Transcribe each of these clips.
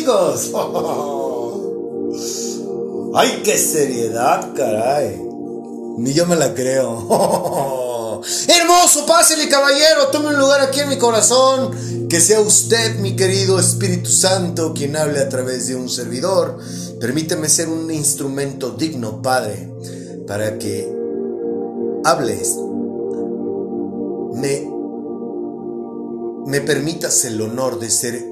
y chicos? ¡Ay, qué seriedad, caray! Ni yo me la creo. Hermoso, pásele, caballero. Tome un lugar aquí en mi corazón. Que sea usted, mi querido Espíritu Santo, quien hable a través de un servidor. Permíteme ser un instrumento digno, Padre, para que hables me, me permitas el honor de ser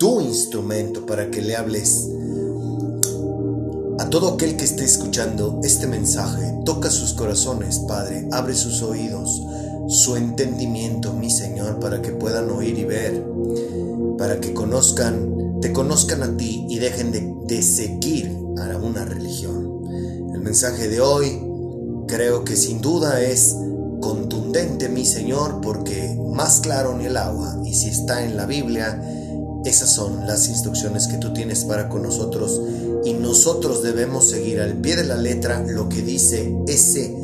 tu instrumento para que le hables a todo aquel que esté escuchando este mensaje. Toca sus corazones, Padre, abre sus oídos, su entendimiento, mi Señor, para que puedan oír y ver, para que conozcan, te conozcan a ti y dejen de, de seguir a una religión. El mensaje de hoy creo que sin duda es contundente, mi Señor, porque más claro ni el agua, y si está en la Biblia, esas son las instrucciones que tú tienes para con nosotros, y nosotros debemos seguir al pie de la letra lo que dice ese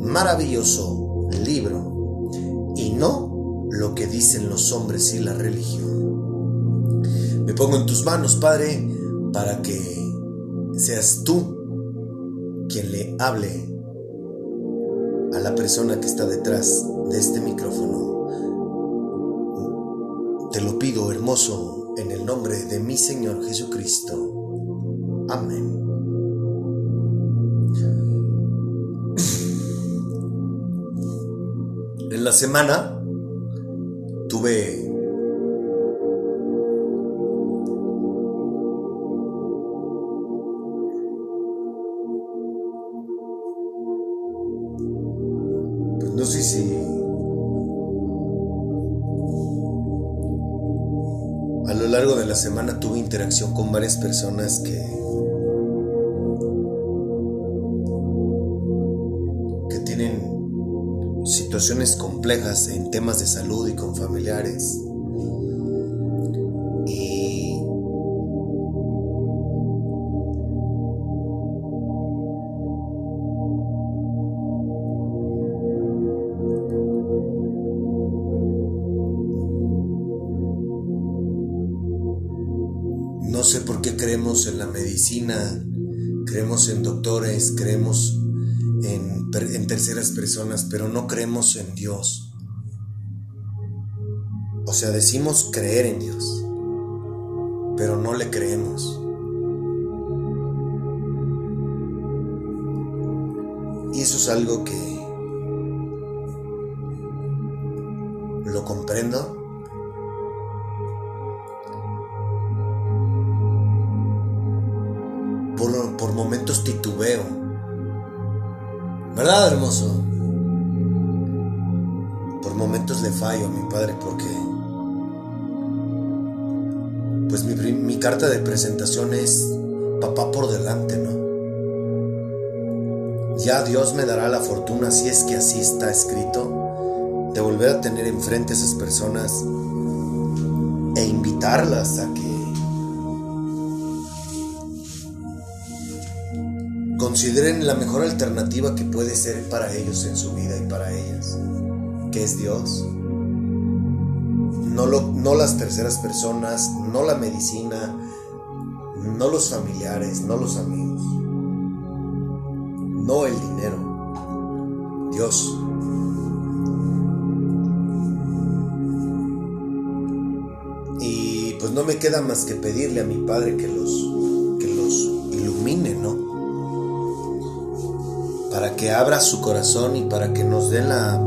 maravilloso libro, y no lo que dicen los hombres y la religión. Me pongo en tus manos, Padre, para que seas tú quien le hable a la persona que está detrás de este micrófono. Te lo pido, hermoso, en el nombre de mi Señor Jesucristo. Amén. En la semana tuve pues no sé si la semana tuve interacción con varias personas que que tienen situaciones complejas en temas de salud y con familiares. Medicina, creemos en doctores, creemos en, en terceras personas, pero no creemos en Dios. O sea, decimos creer en Dios, pero no le creemos. Y eso es algo que lo comprendo. ¿Verdad, hermoso? Por momentos le fallo a mi padre porque... Pues mi, mi carta de presentación es papá por delante, ¿no? Ya Dios me dará la fortuna, si es que así está escrito, de volver a tener enfrente a esas personas e invitarlas a que consideren la mejor alternativa que puede ser para ellos en su vida y para ellas, que es Dios. No, lo- no las terceras personas, no la medicina, no los familiares, no los amigos. no el dinero. Dios. Y pues no me queda más que pedirle a mi Padre que los, que abra su corazón y para que nos dé la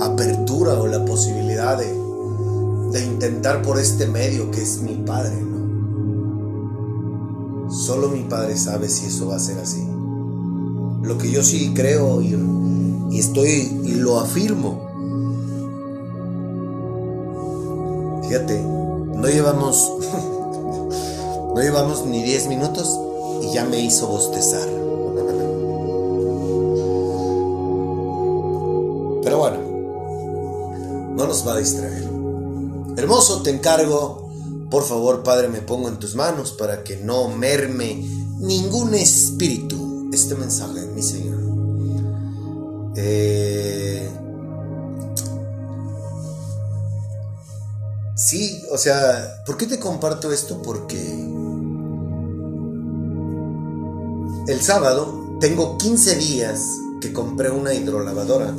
apertura o la posibilidad de, de intentar por este medio que es mi Padre, ¿no? Solo mi Padre sabe si eso va a ser así. Lo que yo sí creo y, y estoy y lo afirmo. Fíjate, no llevamos no llevamos ni 10 minutos y ya me hizo bostezar. Va a distraer. Hermoso, te encargo, por favor, Padre, me pongo en tus manos para que no merme ningún espíritu este mensaje, mi Señor. Eh, sí, o sea, ¿por qué te comparto esto? Porque el sábado tengo 15 días que compré una hidrolavadora.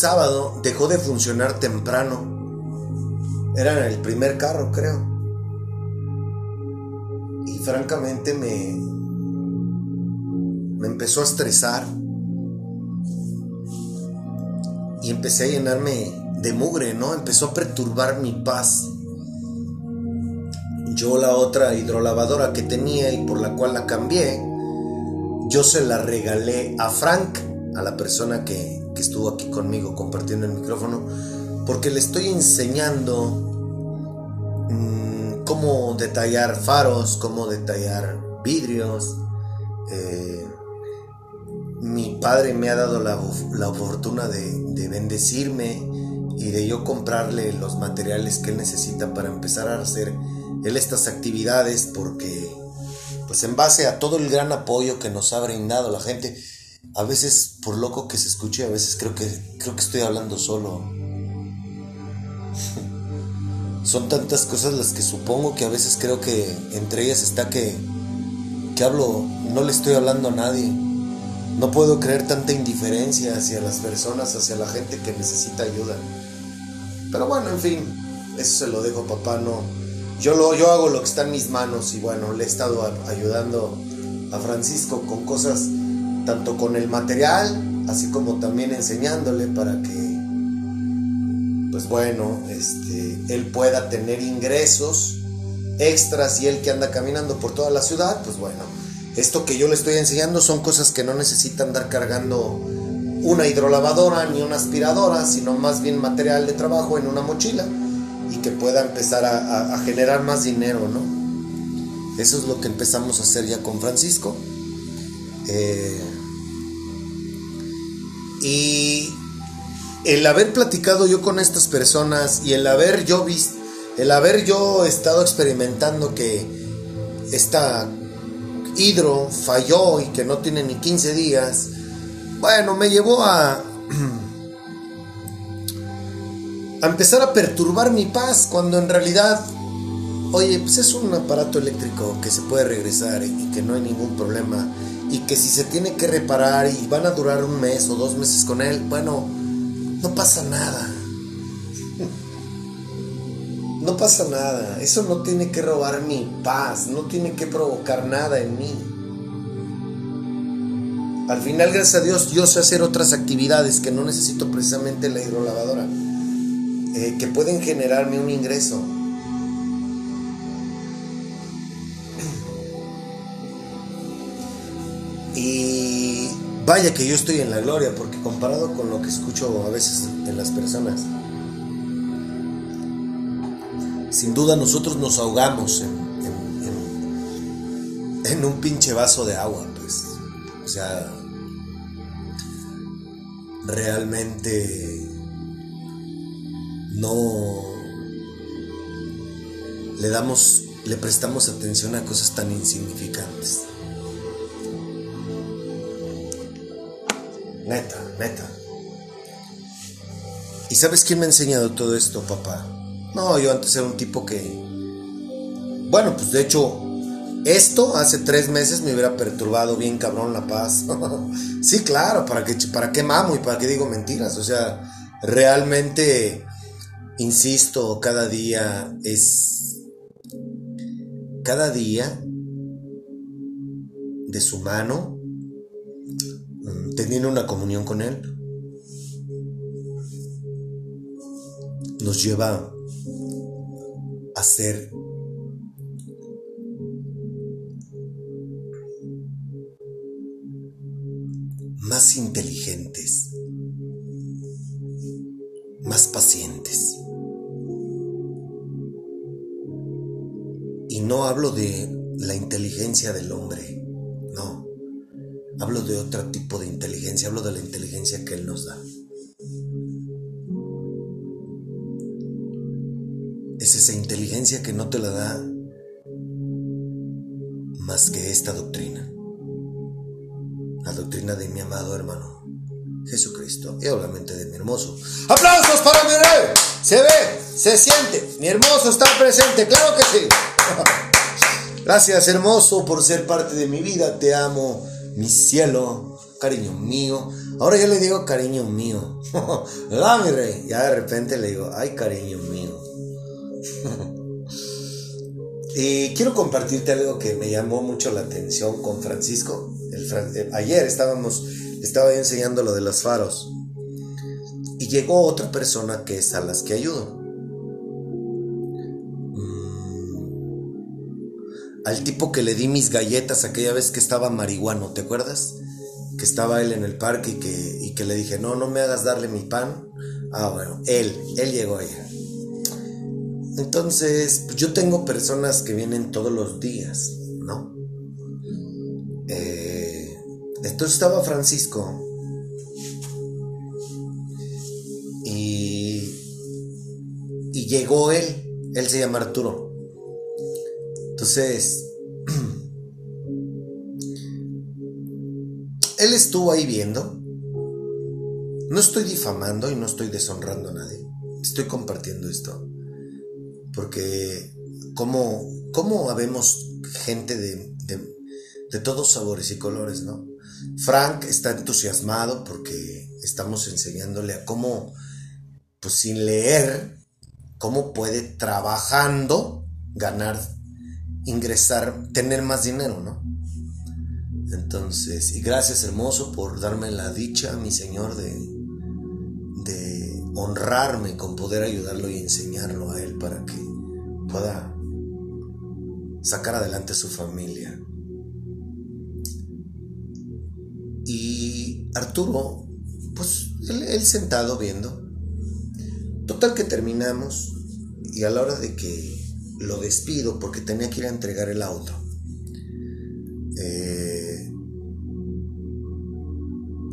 Sábado dejó de funcionar temprano. Era el primer carro, creo. Y francamente me, me empezó a estresar. Y empecé a llenarme de mugre, ¿no? Empezó a perturbar mi paz. Yo la otra hidrolavadora que tenía y por la cual la cambié, yo se la regalé a Frank, a la persona que, estuvo aquí conmigo compartiendo el micrófono, porque le estoy enseñando mmm, cómo detallar faros, cómo detallar vidrios. Eh, mi padre me ha dado la, la de, de, bendecirme y de yo comprarle los materiales que él necesita para empezar a hacer él estas actividades porque pues en base a todo el gran apoyo que nos ha brindado la gente a veces por loco que se escuche a veces creo que creo que estoy hablando solo son tantas cosas las que supongo que a veces creo que entre ellas está que que hablo no le estoy hablando a nadie no puedo creer tanta indiferencia hacia las personas, hacia la gente que necesita ayuda. Pero bueno, en fin, eso se lo dejo papá, no. Yo, lo, yo hago lo que está en mis manos y bueno, le he estado ayudando a Francisco con cosas, tanto con el material, así como también enseñándole para que, pues bueno, este, él pueda tener ingresos extras y él que anda caminando por toda la ciudad, pues bueno, esto que yo le estoy enseñando son cosas que no necesitan andar cargando una hidrolavadora ni una aspiradora, sino más bien material de trabajo en una mochila y que pueda empezar a, generar más dinero, ¿no? Eso es lo que empezamos a hacer ya con Francisco. Eh, y el haber platicado yo con estas personas y el haber yo visto, el haber yo estado experimentando que esta hidro falló y que no tiene ni 15 días, bueno, me llevó a, a empezar a perturbar mi paz cuando en realidad, oye, pues es un aparato eléctrico que se puede regresar y que no hay ningún problema y que si se tiene que reparar y van a durar un mes o dos meses con él, bueno, no pasa nada. No pasa nada, eso no tiene que robar mi paz, no tiene que provocar nada en mí. Al final, gracias a Dios, yo sé hacer otras actividades que no necesito precisamente la hidrolavadora, eh, que pueden generarme un ingreso. Y vaya que yo estoy en la gloria, porque comparado con lo que escucho a veces en las personas, sin duda nosotros nos ahogamos en, en, un pinche vaso de agua, pues. O sea, realmente no le damos, le prestamos atención a cosas tan insignificantes. Neta, neta. ¿Y sabes quién me ha enseñado todo esto, papá? No, yo antes era un tipo que, bueno, pues de hecho, Esto hace tres meses me hubiera perturbado bien cabrón la paz. sí, claro, ¿para qué, ¿para qué mamo y para qué digo mentiras? O sea, realmente, insisto, cada día es... Cada día de su mano, teniendo una comunión con Él, nos lleva a ser más inteligentes, más pacientes. Y no hablo de la inteligencia del hombre, no. Hablo de otro tipo de inteligencia, hablo de la inteligencia que Él nos da. Es esa inteligencia que no te la da más que esta doctrina. La doctrina de mi amado hermano Jesucristo y obviamente de mi hermoso. ¡Aplausos para mi rey! Se ve, se siente, mi hermoso está presente, claro que sí. Gracias hermoso por ser parte de mi vida, te amo, mi cielo, cariño mío. Ahora ya le digo cariño mío. ¿Verdad? Ya de repente le digo, ay, cariño mío. y quiero compartirte algo que me llamó mucho la atención con Francisco. Eh, ayer estábamos, estaba enseñando lo de los faros. Y llegó otra persona que es a las que ayudo. Al tipo que le di mis galletas aquella vez que estaba marihuano, ¿te acuerdas? Que estaba él en el parque y que, y que le dije, no, no me hagas darle mi pan. Ah, bueno, él, él llegó allá. Entonces, pues, yo tengo personas que vienen todos los días, ¿no? Eh, entonces estaba Francisco y, y llegó él, él se llama Arturo. Entonces, él estuvo ahí viendo. No estoy difamando y no estoy deshonrando a nadie. Estoy compartiendo esto. Porque, ¿cómo, cómo habemos gente de, de, todos sabores y colores, no? Frank está entusiasmado porque estamos enseñándole a cómo, pues sin leer, cómo puede trabajando ganar, ingresar, tener más dinero, ¿no? Entonces, y gracias hermoso por darme la dicha, mi Señor, de, de honrarme con poder ayudarlo y enseñarlo a Él para que pueda sacar adelante a su familia. Y Arturo, pues él, sentado viendo. Total que terminamos y a la hora de que lo despido porque tenía que ir a entregar el auto. Eh,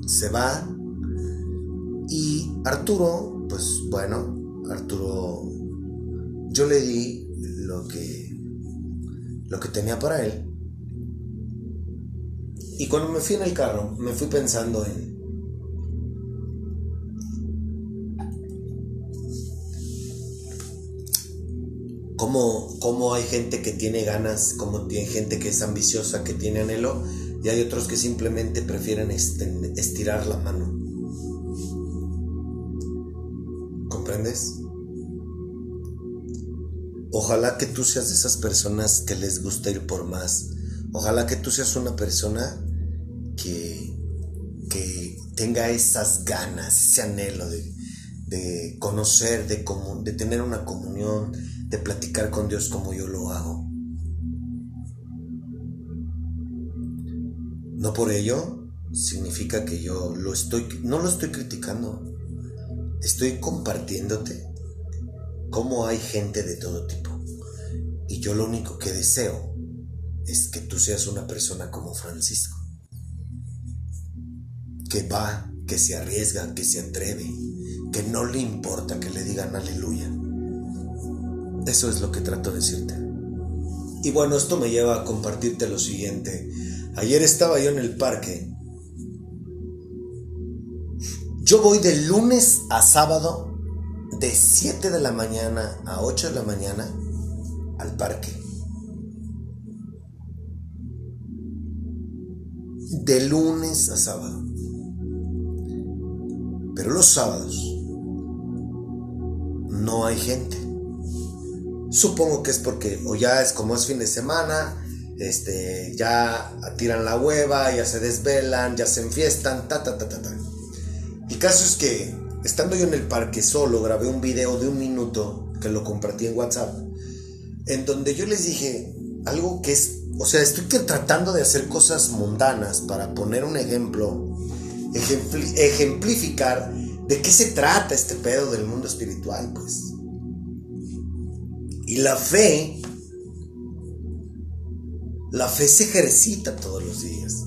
se va y Arturo, pues bueno, Arturo, yo le di lo que, lo que tenía para él. Y cuando me fui en el carro, me fui pensando en... Cómo, cómo hay gente que tiene ganas, como hay gente que es ambiciosa, que tiene anhelo, y hay otros que simplemente prefieren estirar la mano. ¿Comprendes? Ojalá que tú seas de esas personas que les gusta ir por más. Ojalá que tú seas una persona que, que tenga esas ganas, ese anhelo de, de conocer, de, de tener una comunión, de platicar con Dios como yo lo hago. No por ello significa que yo lo estoy, no lo estoy criticando. Estoy compartiéndote cómo hay gente de todo tipo. Y yo lo único que deseo es que tú seas una persona como Francisco. Que va, que se arriesga, que se atreve, que no le importa que le digan aleluya. Eso es lo que trato de decirte. Y bueno, esto me lleva a compartirte lo siguiente. Ayer estaba yo en el parque. Yo voy de lunes a sábado de 7 de la mañana a 8 de la mañana al parque. de lunes a sábado. Pero los sábados no hay gente. Supongo que es porque o ya es como es fin de semana, este, ya tiran la hueva, ya se desvelan, ya se enfiestan, ta ta ta ta ta. El caso es que estando yo en el parque solo grabé un video de un minuto que lo compartí en WhatsApp, en donde yo les dije algo que es, o sea, estoy tratando de hacer cosas mundanas para poner un ejemplo, ejemplificar de qué se trata este pedo del mundo espiritual, pues. Y la fe, la fe se ejercita todos los días.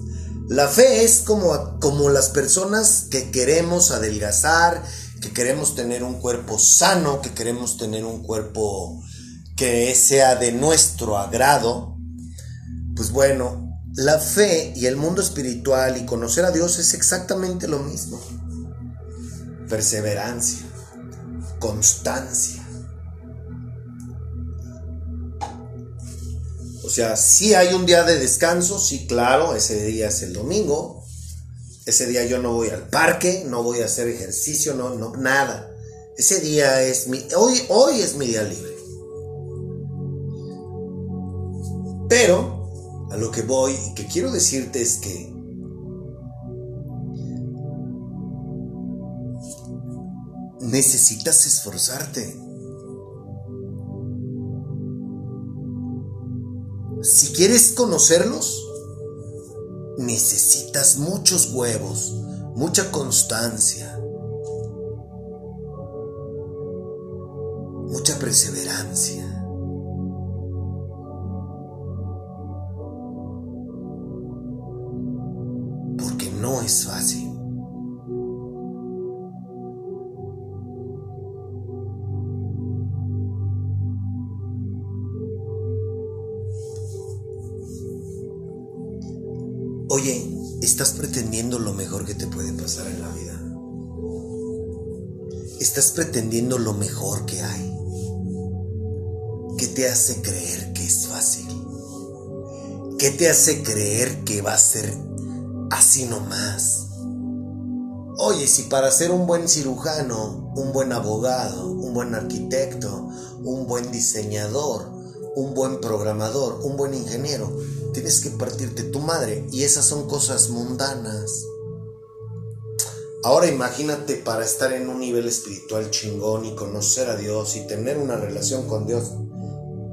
La fe es como, como las personas que queremos adelgazar, que queremos tener un cuerpo sano, que queremos tener un cuerpo que sea de nuestro agrado. Pues bueno, la fe y el mundo espiritual y conocer a Dios es exactamente lo mismo. Perseverancia, constancia O sea, si hay un día de descanso, sí, claro, ese día es el domingo. Ese día yo no voy al parque, no voy a hacer ejercicio, no, no, nada. Ese día es mi, hoy, hoy es mi día libre. Pero, a lo que voy y que quiero decirte es que necesitas esforzarte. Si quieres conocerlos, necesitas muchos huevos, mucha constancia, mucha perseverancia. Porque no es fácil. En la vida. Estás pretendiendo lo mejor que hay. ¿Qué te hace creer que es fácil? ¿Qué te hace creer que va a ser así nomás? Oye, si para ser un buen cirujano, un buen abogado, un buen arquitecto, un buen diseñador, un buen programador, un buen ingeniero, tienes que partirte tu madre y esas son cosas mundanas. Ahora imagínate para estar en un nivel espiritual chingón y conocer a Dios y tener una relación con Dios.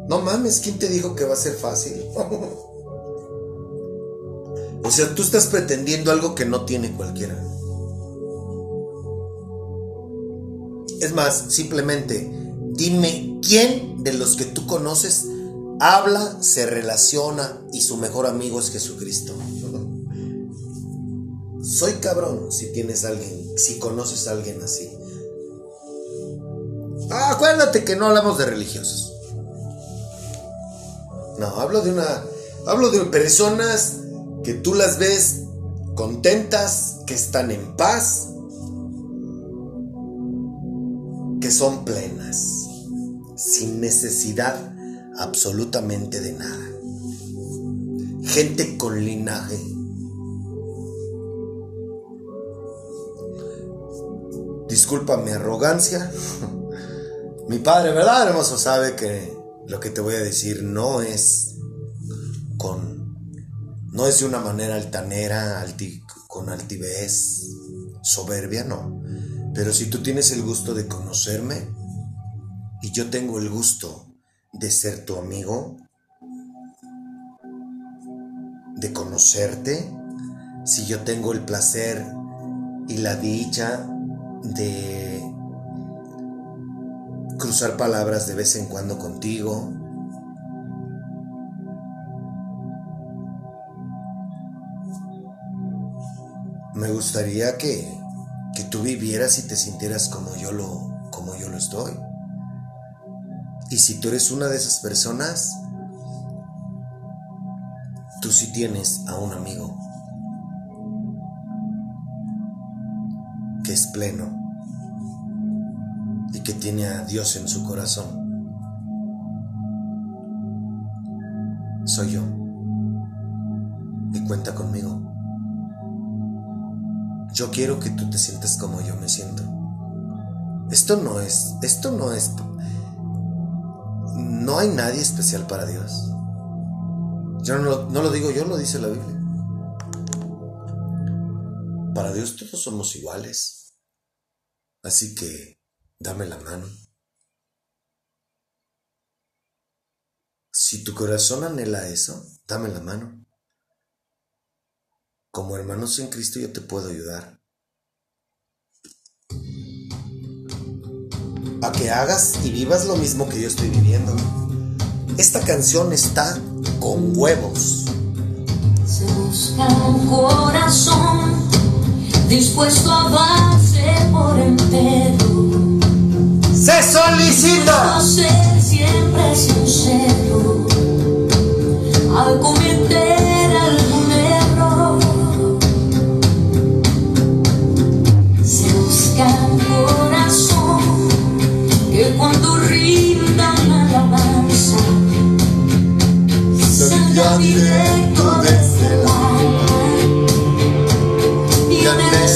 No mames, ¿quién te dijo que va a ser fácil? o sea, tú estás pretendiendo algo que no tiene cualquiera. Es más, simplemente dime quién de los que tú conoces habla, se relaciona y su mejor amigo es Jesucristo. Soy cabrón si tienes alguien, si conoces a alguien así. Ah, acuérdate que no hablamos de religiosos. No, hablo de una. Hablo de personas que tú las ves contentas, que están en paz, que son plenas, sin necesidad absolutamente de nada. Gente con linaje. Disculpa mi arrogancia. mi padre, ¿verdad, hermoso? Sabe que lo que te voy a decir no es con... No es de una manera altanera, con altivez, soberbia, no. Pero si tú tienes el gusto de conocerme y yo tengo el gusto de ser tu amigo, de conocerte, si yo tengo el placer y la dicha de cruzar palabras de vez en cuando contigo, me gustaría que, que tú vivieras y te sintieras como yo lo, como yo lo estoy. Y si tú eres una de esas personas, tú sí tienes a un amigo que es pleno y que tiene a Dios en su corazón. Soy yo. Y cuenta conmigo. yo quiero que tú te sientas como yo me siento. Esto no es, esto no es, no hay nadie especial para Dios. Yo no, no lo digo yo, lo dice la Biblia. Para Dios todos somos iguales. Así que dame la mano. Si tu corazón anhela eso, dame la mano. Como hermanos en Cristo yo te puedo ayudar. A que hagas y vivas lo mismo que yo estoy viviendo. Esta canción está con huevos. Se busca un corazón dispuesto a darse por entero. Se solicita. Ser siempre sincero al cometer algún error. Se busca un corazón que cuando rinda una alabanza salga directo desde el alma y anhele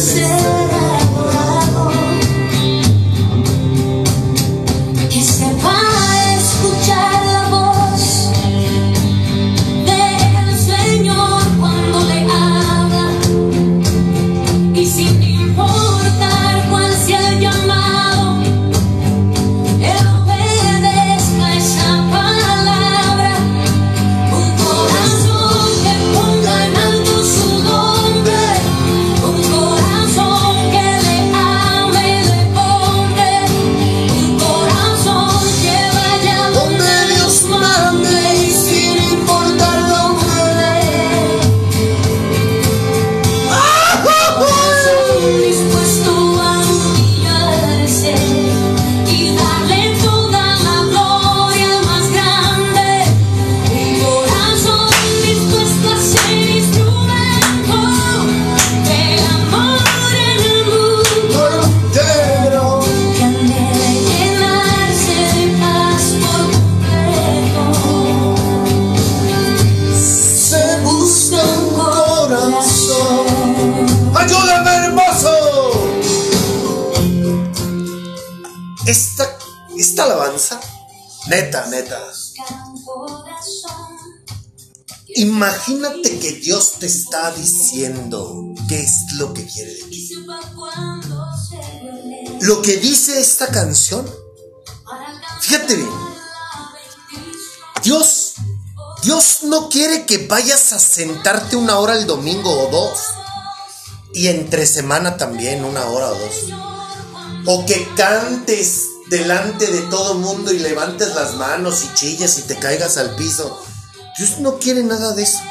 neta, neta. Imagínate que Dios te está diciendo qué es lo que quiere Lo que dice esta canción, fíjate bien. Dios, Dios no quiere que vayas a sentarte una hora el domingo o dos. Y entre semana también, una hora o dos. O que cantes delante de todo mundo y levantes las manos y chilles y te caigas al piso. Dios no quiere nada de eso.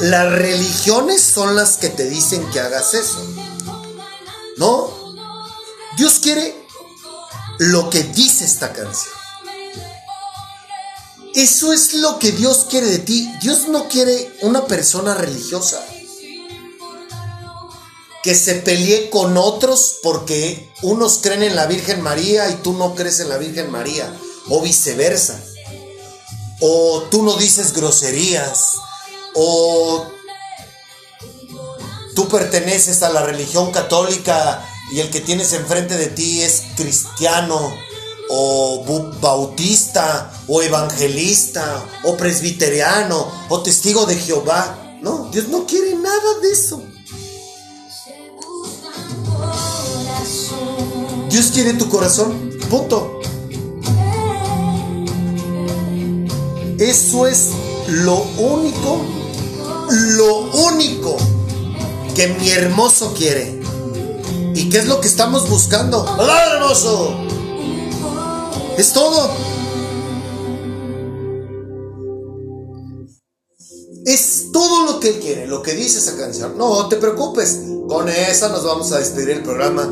Las religiones son las que te dicen que hagas eso. No. Dios quiere lo que dice esta canción. Eso es lo que Dios quiere de ti. Dios no quiere una persona religiosa que se pelee con otros porque unos creen en la Virgen María y tú no crees en la Virgen María, o viceversa. O tú no dices groserías, o tú perteneces a la religión católica y el que tienes enfrente de ti es cristiano, o bautista, o evangelista, o presbiteriano, o testigo de Jehová. No, Dios no quiere nada de eso. Dios quiere tu corazón. Punto. Eso es lo único, lo único que mi hermoso quiere. ¿Y qué es lo que estamos buscando? ¡Hola, hermoso! Es todo. Es todo lo que él quiere, lo que dice esa canción. No te preocupes, con esa nos vamos a despedir el programa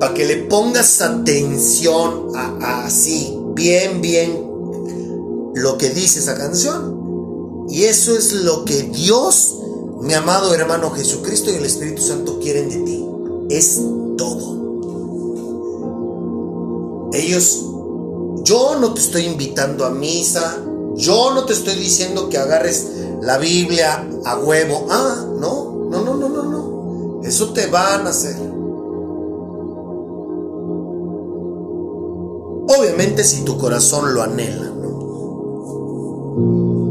para que le pongas atención a, así, bien, bien, lo que dice esa canción. Y eso es lo que Dios, mi amado hermano Jesucristo y el Espíritu Santo quieren de ti. Es todo. Ellos, yo no te estoy invitando a misa, yo no te estoy diciendo que agarres la Biblia a huevo. Ah, no, no, no, no, no, Eso te van a hacer. Si tu corazón lo anhela, ¿no?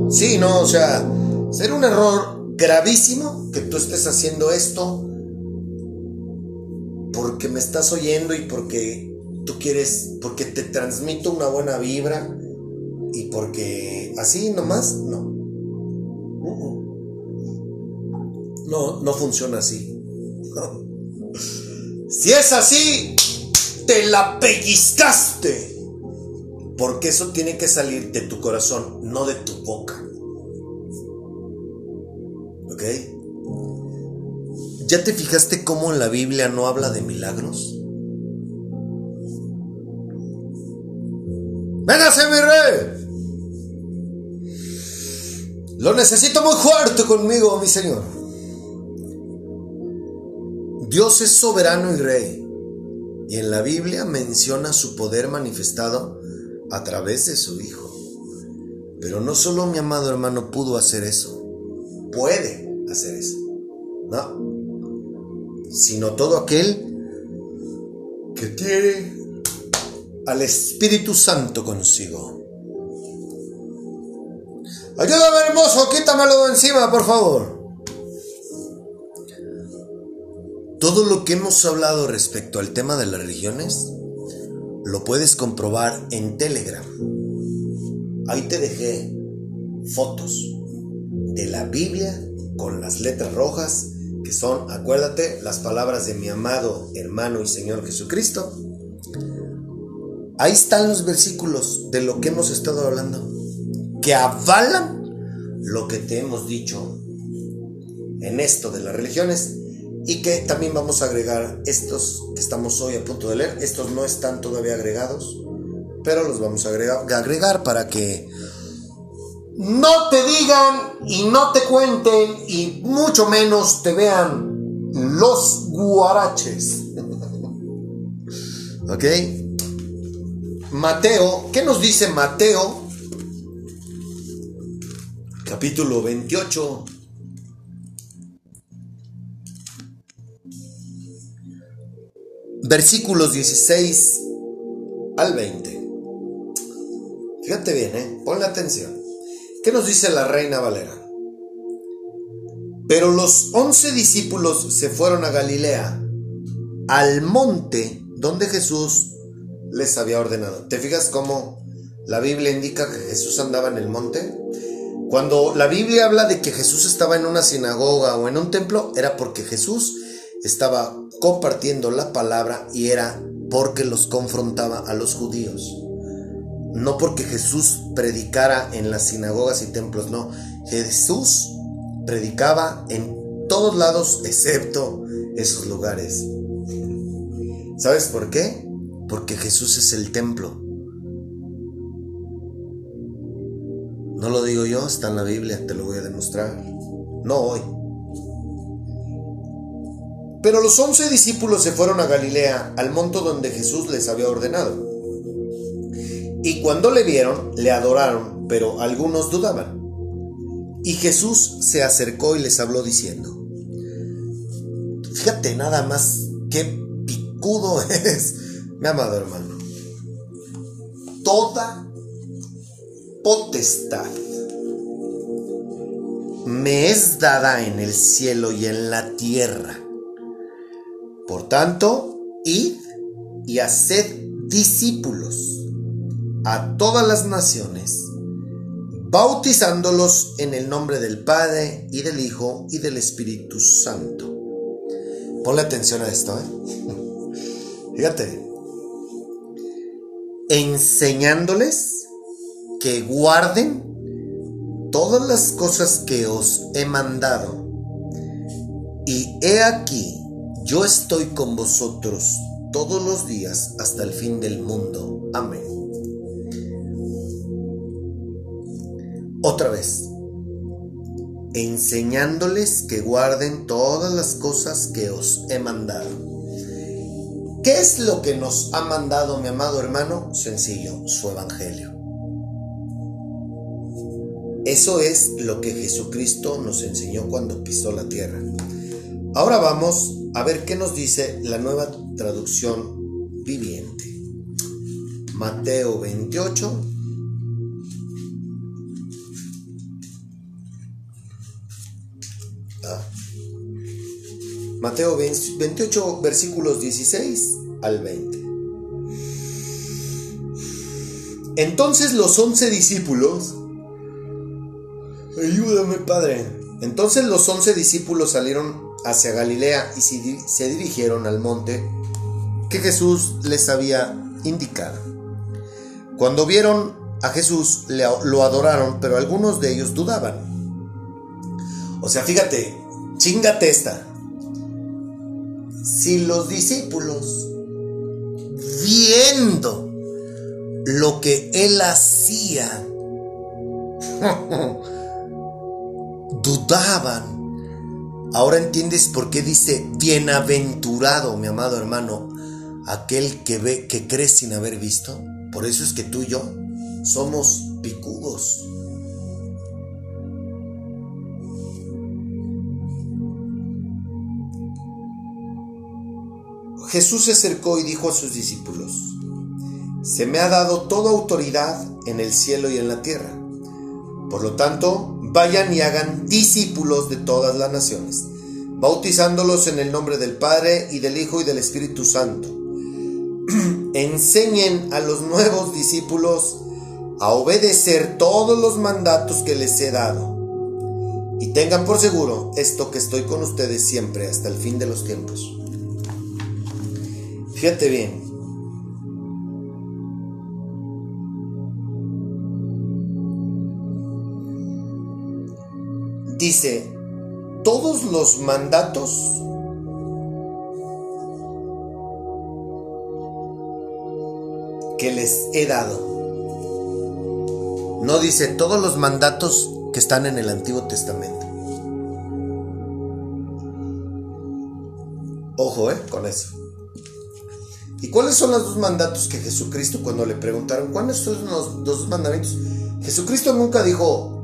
Sí, no, o sea, ser un error gravísimo que tú estés haciendo esto porque me estás oyendo y porque tú quieres, porque te transmito una buena vibra y porque así nomás, no. No, no funciona así. Si es así, te la pellizcaste. Porque eso tiene que salir de tu corazón, no de tu boca. ¿Ok? ¿Ya te fijaste cómo en la Biblia no habla de milagros? ¡Véngase, mi rey! Lo necesito muy fuerte conmigo, mi Señor. Dios es soberano y rey. Y en la Biblia menciona su poder manifestado a través de su Hijo. Pero no solo mi amado hermano pudo hacer eso, puede hacer eso. No. Sino todo aquel que tiene al Espíritu Santo consigo. Ayúdame hermoso, quítamelo de encima, por favor. Todo lo que hemos hablado respecto al tema de las religiones lo puedes comprobar en Telegram. Ahí te dejé fotos de la Biblia con las letras rojas, que son, acuérdate, las palabras de mi amado hermano y Señor Jesucristo. Ahí están los versículos de lo que hemos estado hablando, que avalan lo que te hemos dicho en esto de las religiones y que también vamos a agregar estos que estamos hoy a punto de leer. Estos no están todavía agregados, pero los vamos a agregar, agregar para que no te digan y no te cuenten y mucho menos te vean los guaraches. ¿Ok? Mateo, ¿qué nos dice Mateo? Capítulo 28. Versículos 16 al 20. Fíjate bien, ¿eh? Ponle atención. ¿Qué nos dice la reina Valera? Pero los once discípulos se fueron a Galilea, al monte donde Jesús les había ordenado. ¿Te fijas cómo la Biblia indica que Jesús andaba en el monte? Cuando la Biblia habla de que Jesús estaba en una sinagoga o en un templo, era porque Jesús estaba compartiendo la palabra y era porque los confrontaba a los judíos. No porque Jesús predicara en las sinagogas y templos, no. Jesús predicaba en todos lados excepto esos lugares. ¿Sabes por qué? Porque Jesús es el templo. No lo digo yo, está en la Biblia, te lo voy a demostrar. No hoy. Pero los once discípulos se fueron a Galilea, al monto donde Jesús les había ordenado. Y cuando le vieron, le adoraron, pero algunos dudaban. Y Jesús se acercó y les habló diciendo, fíjate nada más qué picudo es, mi amado hermano. Toda potestad me es dada en el cielo y en la tierra. Por tanto, id y haced discípulos a todas las naciones, bautizándolos en el nombre del Padre y del Hijo y del Espíritu Santo. Ponle atención a esto, ¿eh? Fíjate. Enseñándoles que guarden todas las cosas que os he mandado. Y he aquí, yo estoy con vosotros todos los días hasta el fin del mundo. Amén. Otra vez, enseñándoles que guarden todas las cosas que os he mandado. ¿Qué es lo que nos ha mandado mi amado hermano? Sencillo, su evangelio. Eso es lo que Jesucristo nos enseñó cuando pisó la tierra. Ahora vamos a ver qué nos dice la nueva traducción viviente. Mateo 28. Ah. Mateo 28 versículos 16 al 20. Entonces los once discípulos, ayúdame Padre, entonces los once discípulos salieron hacia Galilea y se dirigieron al monte que Jesús les había indicado. Cuando vieron a Jesús lo adoraron, pero algunos de ellos dudaban. O sea, fíjate, chingate esta. Si los discípulos, viendo lo que él hacía, dudaban. Ahora entiendes por qué dice bienaventurado, mi amado hermano, aquel que ve, que cree sin haber visto. Por eso es que tú y yo somos picudos. Jesús se acercó y dijo a sus discípulos, se me ha dado toda autoridad en el cielo y en la tierra. Por lo tanto, vayan y hagan discípulos de todas las naciones, bautizándolos en el nombre del Padre y del Hijo y del Espíritu Santo. Enseñen a los nuevos discípulos a obedecer todos los mandatos que les he dado. Y tengan por seguro esto que estoy con ustedes siempre hasta el fin de los tiempos. Fíjate bien, dice, todos los mandatos que les he dado. No dice todos los mandatos que están en el Antiguo Testamento. Ojo, ¿eh? Con eso. ¿Y cuáles son los dos mandatos que Jesucristo, cuando le preguntaron, cuáles son los dos mandamientos? Jesucristo nunca dijo,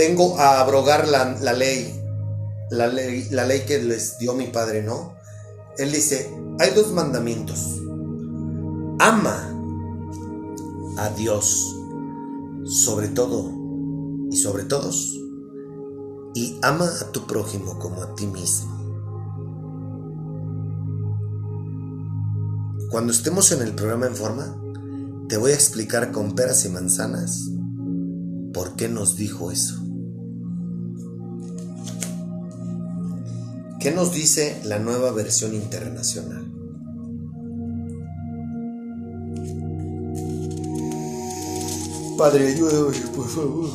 vengo a abrogar la, ley, la ley, la ley que les dio mi padre, ¿no? Él dice, hay dos mandamientos. Ama a Dios sobre todo y sobre todos. Y ama a tu prójimo como a ti mismo. Cuando estemos en el programa en forma, te voy a explicar con peras y manzanas por qué nos dijo eso. ¿Qué nos dice la nueva versión internacional? Padre, ayúdame, por favor.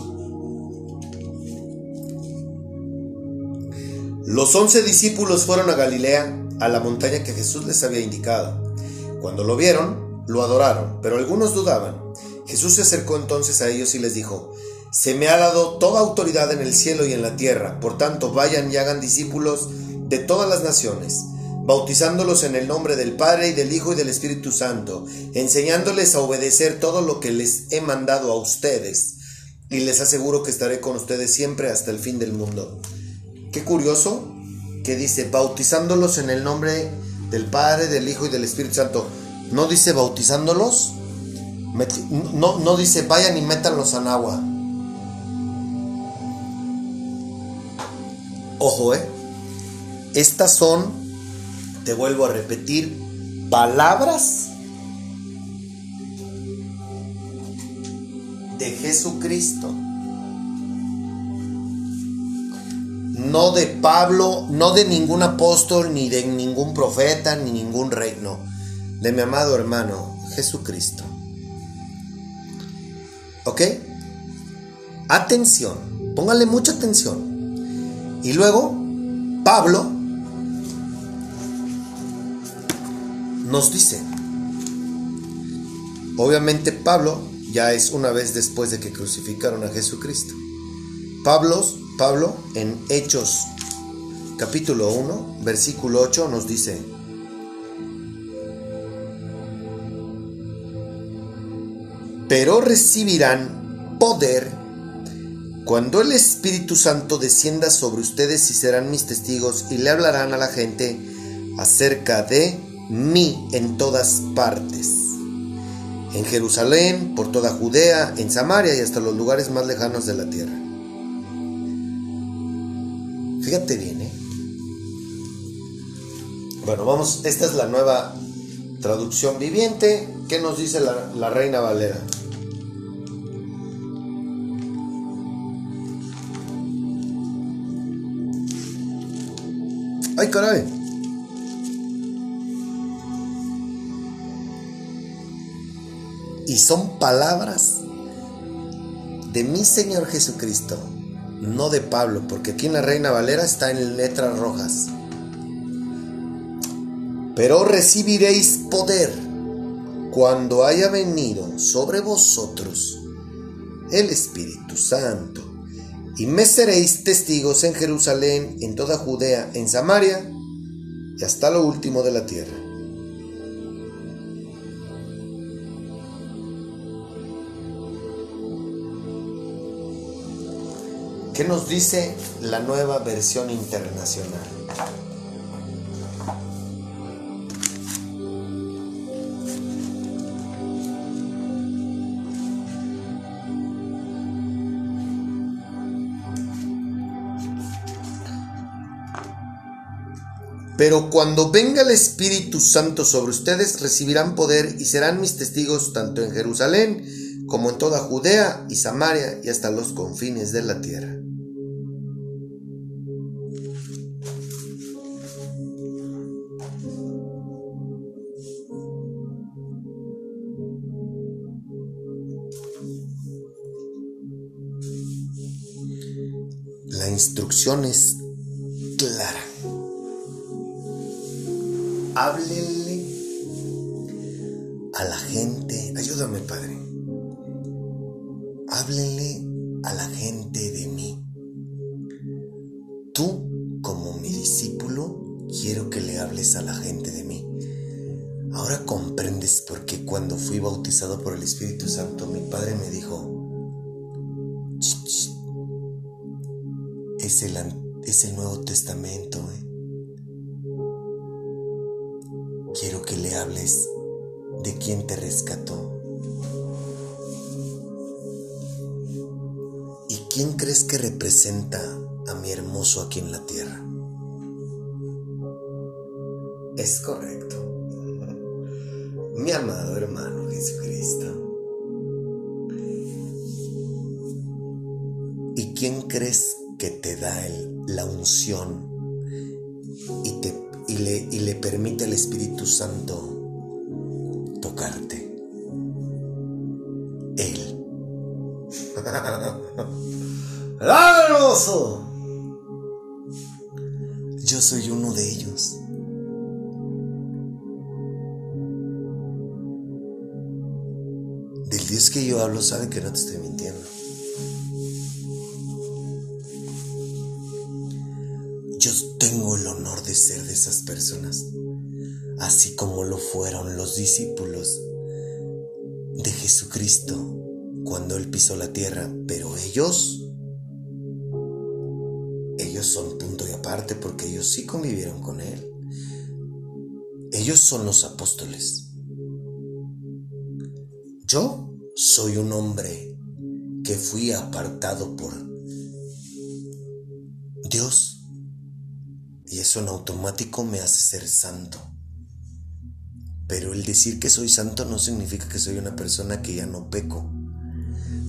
Los once discípulos fueron a Galilea, a la montaña que Jesús les había indicado. Cuando lo vieron, lo adoraron, pero algunos dudaban. Jesús se acercó entonces a ellos y les dijo, Se me ha dado toda autoridad en el cielo y en la tierra, por tanto vayan y hagan discípulos de todas las naciones, bautizándolos en el nombre del Padre y del Hijo y del Espíritu Santo, enseñándoles a obedecer todo lo que les he mandado a ustedes, y les aseguro que estaré con ustedes siempre hasta el fin del mundo. Qué curioso que dice, bautizándolos en el nombre del Padre, del Hijo y del Espíritu Santo. No dice bautizándolos, no, no dice vayan y métanlos en agua. Ojo, eh. Estas son, te vuelvo a repetir, palabras de Jesucristo. No de Pablo, no de ningún apóstol, ni de ningún profeta, ni ningún rey, no. De mi amado hermano Jesucristo. ¿Ok? Atención, póngale mucha atención. Y luego, Pablo nos dice. Obviamente Pablo ya es una vez después de que crucificaron a Jesucristo. Pablo, Pablo en Hechos capítulo 1, versículo 8 nos dice, pero recibirán poder cuando el Espíritu Santo descienda sobre ustedes y serán mis testigos y le hablarán a la gente acerca de mí en todas partes. En Jerusalén, por toda Judea, en Samaria y hasta los lugares más lejanos de la tierra. Fíjate bien, ¿eh? Bueno, vamos, esta es la nueva traducción viviente. ¿Qué nos dice la, la Reina Valera? ¡Ay, caray! Y son palabras de mi Señor Jesucristo, no de Pablo, porque aquí en la Reina Valera está en letras rojas. Pero recibiréis poder cuando haya venido sobre vosotros el Espíritu Santo y me seréis testigos en Jerusalén, en toda Judea, en Samaria y hasta lo último de la tierra. ¿Qué nos dice la nueva versión internacional? Pero cuando venga el Espíritu Santo sobre ustedes, recibirán poder y serán mis testigos tanto en Jerusalén como en toda Judea y Samaria y hasta los confines de la tierra. Instrucción es clara. Háblele a la gente. Ayúdame, Padre. Háblele a la gente de mí. Tú, como mi discípulo, quiero que le hables a la gente de mí. Ahora comprendes por qué cuando fui bautizado por el Espíritu Santo, mi Padre me dijo, es el, es el Nuevo Testamento. Quiero que le hables de quién te rescató. ¿Y quién crees que representa a mi hermoso aquí en la tierra? Es correcto. Mi amado hermano Jesucristo. ¿Y quién crees que te da el- la unción y, te, y, le, y le permite al Espíritu Santo tocarte? Él. ¡Ah, hermoso! Yo soy uno de ellos. Del Dios que yo hablo sabe que no te estoy mintiendo. Esas personas, así como lo fueron los discípulos de Jesucristo cuando Él pisó la tierra, pero ellos, ellos son punto y aparte porque ellos sí convivieron con Él. Ellos son los apóstoles. Yo soy un hombre que fui apartado por Dios y eso en automático me hace ser santo. Pero el decir que soy santo no significa que soy una persona que ya no peco.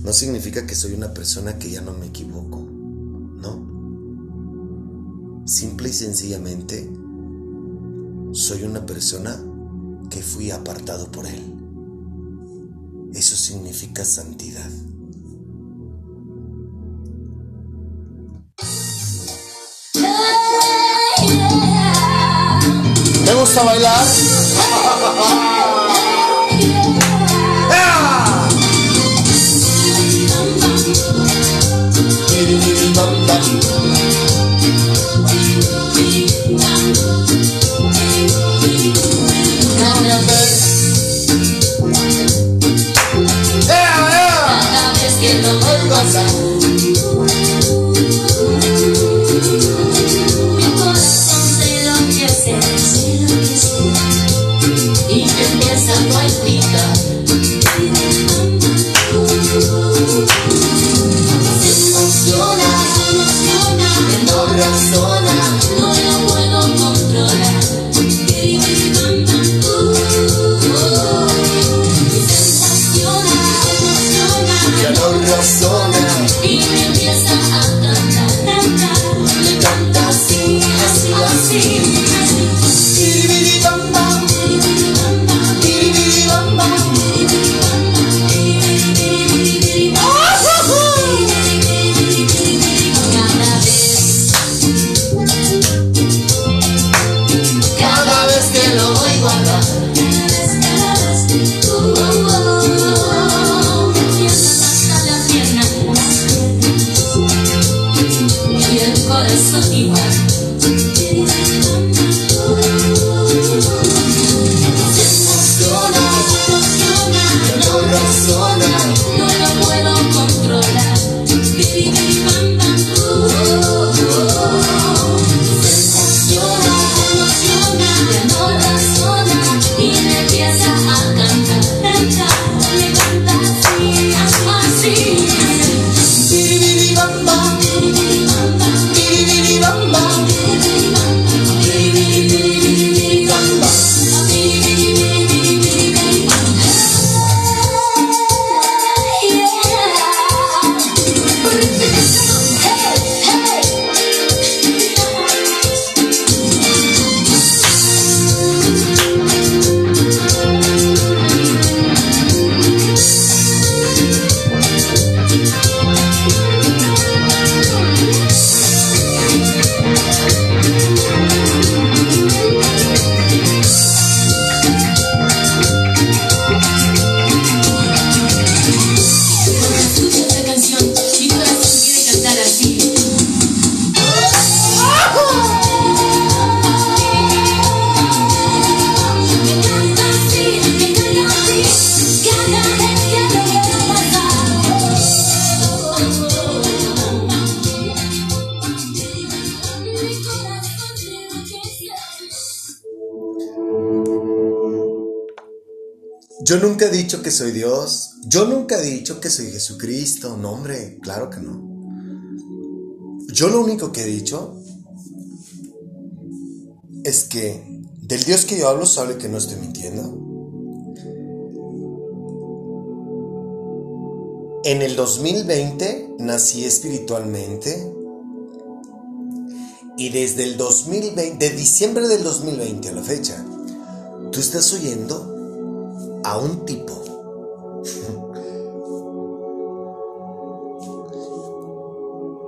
No significa que soy una persona que ya no me equivoco. No. Simple y sencillamente soy una persona que fui apartado por Él. Eso significa santidad. ¿Te gusta bailar? nunca he dicho que soy Jesucristo. No, hombre, claro que no. Yo lo único que he dicho es que del Dios que yo hablo sabe que no estoy mintiendo. En el 2020 nací espiritualmente y desde el 2020, de diciembre del 2020 a la fecha, tú estás oyendo a un tipo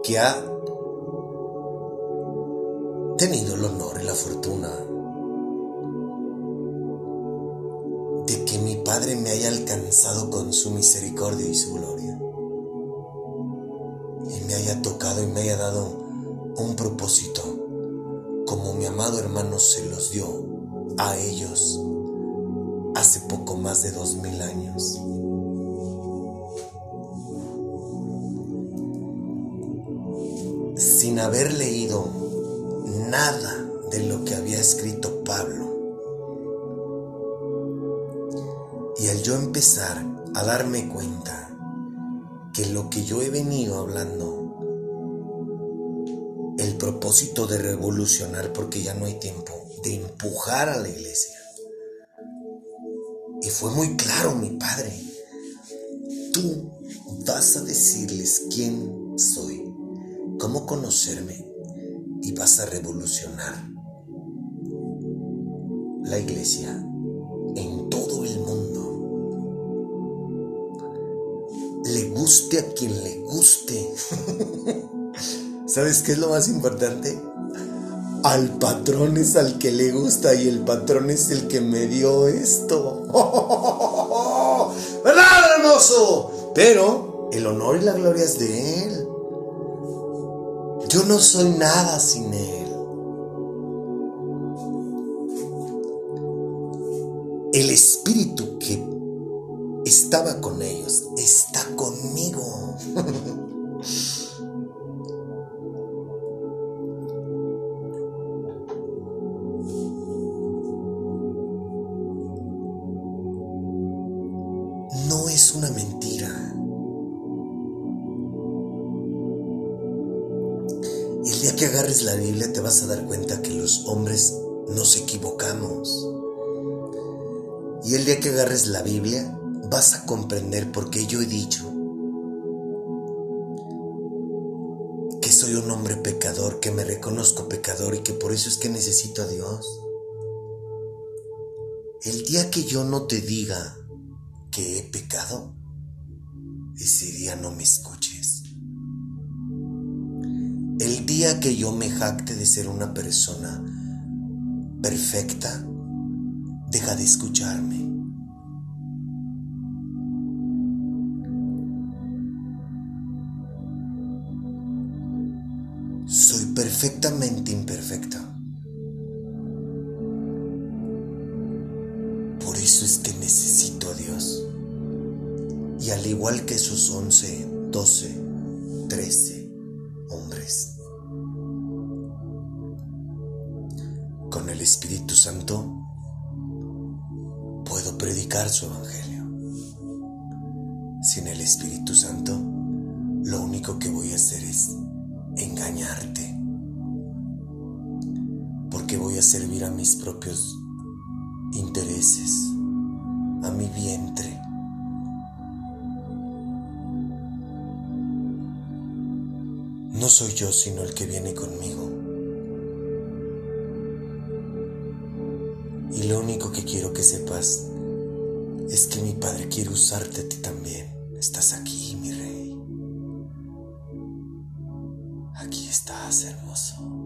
que ha tenido el honor y la fortuna de que mi Padre me haya alcanzado con su misericordia y su gloria y me haya tocado y me haya dado un propósito como mi amado hermano se los dio a ellos hace poco más de dos mil años. Sin haber leído nada de lo que había escrito Pablo. Y al yo empezar a darme cuenta que lo que yo he venido hablando, el propósito de revolucionar, porque ya no hay tiempo, de empujar a la iglesia, y fue muy claro mi padre. Tú vas a decirles quién soy, cómo conocerme y vas a revolucionar la iglesia en todo el mundo. Le guste a quien le guste. ¿Sabes qué es lo más importante? Al patrón es al que le gusta y el patrón es el que me dio esto. ¿Verdad, hermoso? Pero el honor y la gloria es de Él. Yo no soy nada sin Él. El espíritu que estaba con ellos está conmigo. que agarres la Biblia vas a comprender por qué yo he dicho que soy un hombre pecador, que me reconozco pecador y que por eso es que necesito a Dios. El día que yo no te diga que he pecado, ese día no me escuches. El día que yo me jacte de ser una persona perfecta, deja de escucharme. Perfectamente imperfecta. Por eso es que necesito a Dios. Y al igual que esos 11, 12, 13 hombres, con el Espíritu Santo puedo predicar su evangelio. Sin el Espíritu Santo, lo único que voy a hacer es engañarte. A servir a mis propios intereses, a mi vientre. No soy yo sino el que viene conmigo. Y lo único que quiero que sepas es que mi Padre quiere usarte a ti también. Estás aquí, mi rey. Aquí estás, hermoso.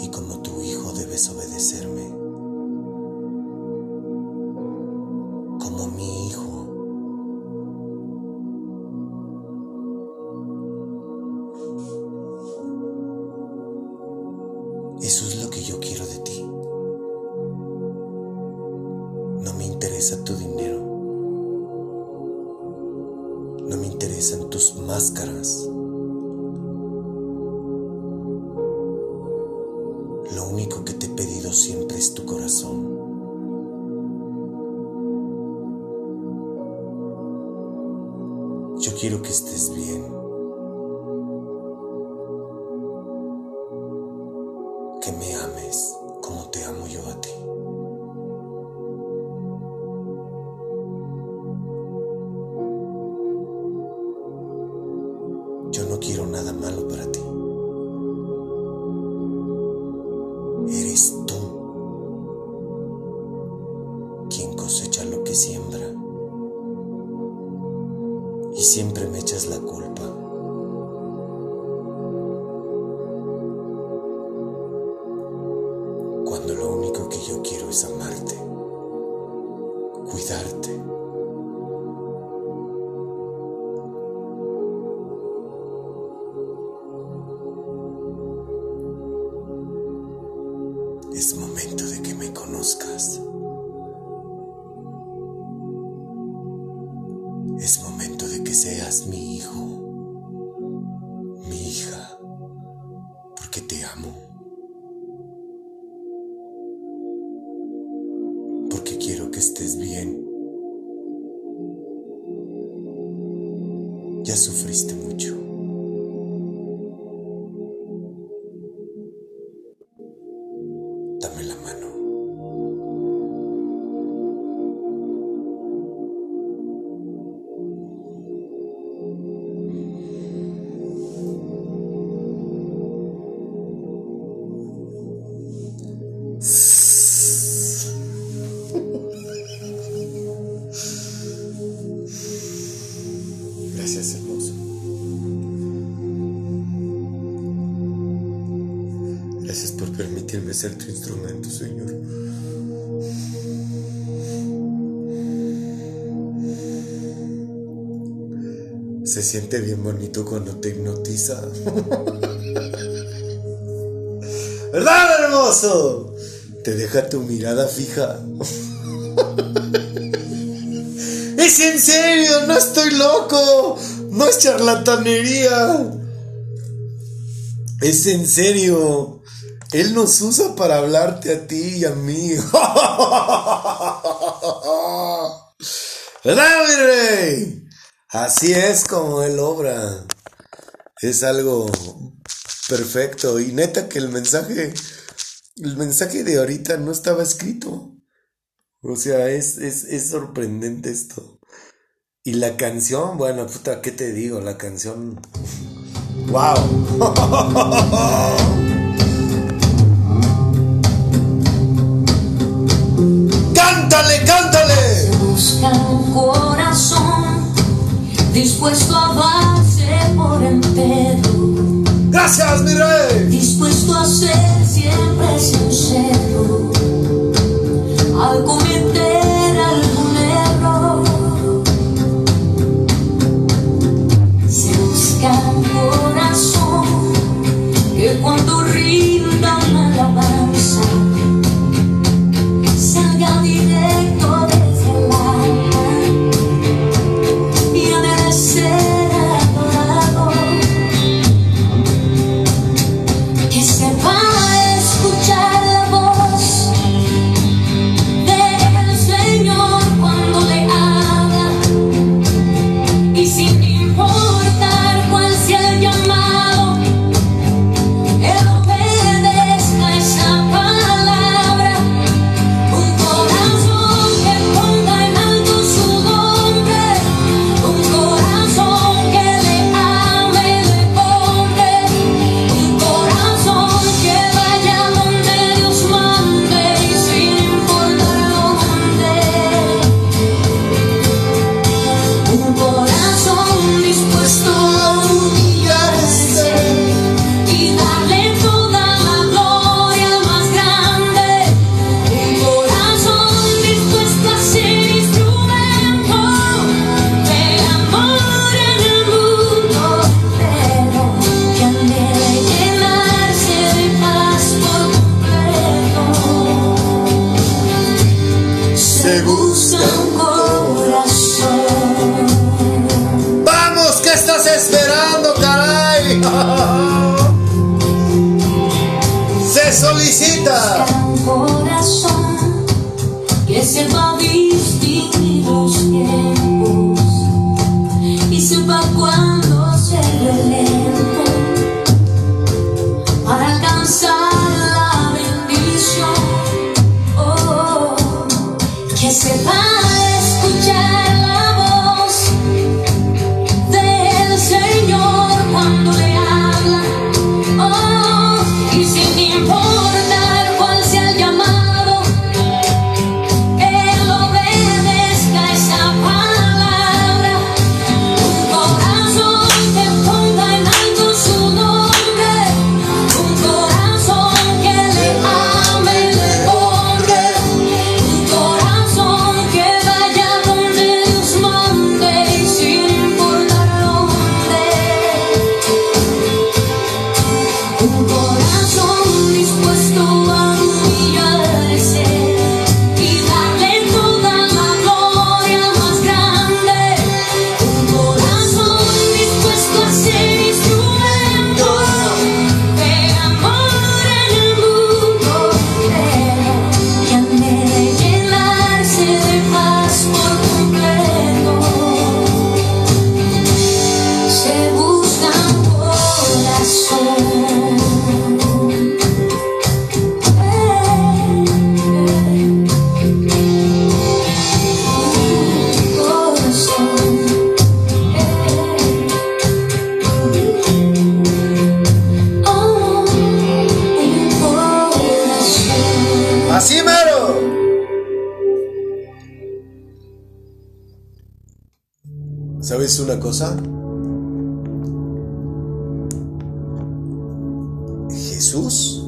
Y como tu hijo debes obedecerme. Como mi hijo. Eso es lo que yo quiero de ti. No me interesa tu dinero. No me interesan tus máscaras. ya sufriste mucho. cuando te hipnotiza. ¿Verdad, hermoso? Te deja tu mirada fija. es en serio, no estoy loco. No es charlatanería. Es en serio. Él nos usa para hablarte a ti y a mí. ¿Verdad, mi rey? Así es como Él obra. Es algo perfecto. Y neta que el mensaje, el mensaje de ahorita no estaba escrito. O sea, es, es, es sorprendente esto. Y la canción, bueno, puta, ¿qué te digo? La canción... ¡Wow! cántale, cántale. Se buscan dispuesto a base por entero. Gracias, mi rey. Jesús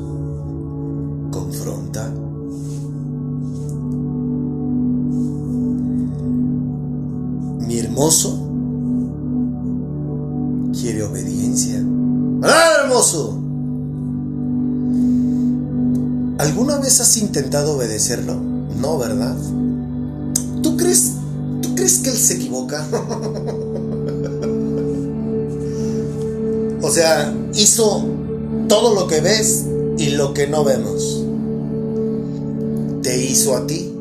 confronta. Mi hermoso quiere obediencia. ¡Ah, hermoso! ¿Alguna vez has intentado obedecerlo? No, ¿verdad? ¿Tú crees, tú crees que él se equivoca? o sea, hizo todo lo que ves y lo que no vemos. Te hizo a ti.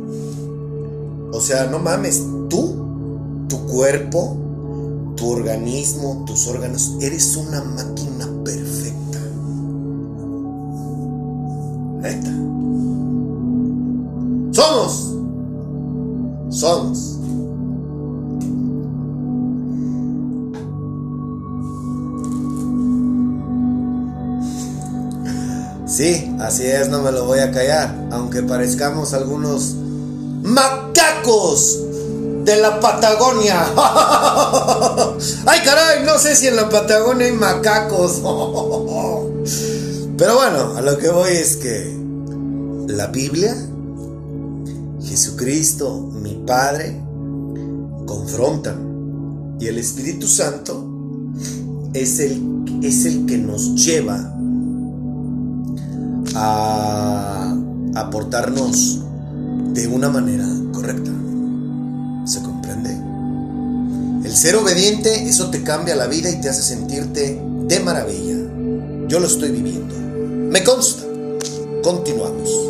O sea, no mames, tú, tu cuerpo, tu organismo, tus órganos, eres una máquina perfecta. Neta. Somos. Somos. Sí, así es, no me lo voy a callar, aunque parezcamos algunos macacos de la Patagonia. Ay, caray, no sé si en la Patagonia hay macacos. Pero bueno, a lo que voy es que la Biblia, Jesucristo, mi Padre, confrontan. Y el Espíritu Santo es el, es el que nos lleva a aportarnos de una manera correcta. ¿Se comprende? El ser obediente, eso te cambia la vida y te hace sentirte de maravilla. Yo lo estoy viviendo. Me consta. Continuamos.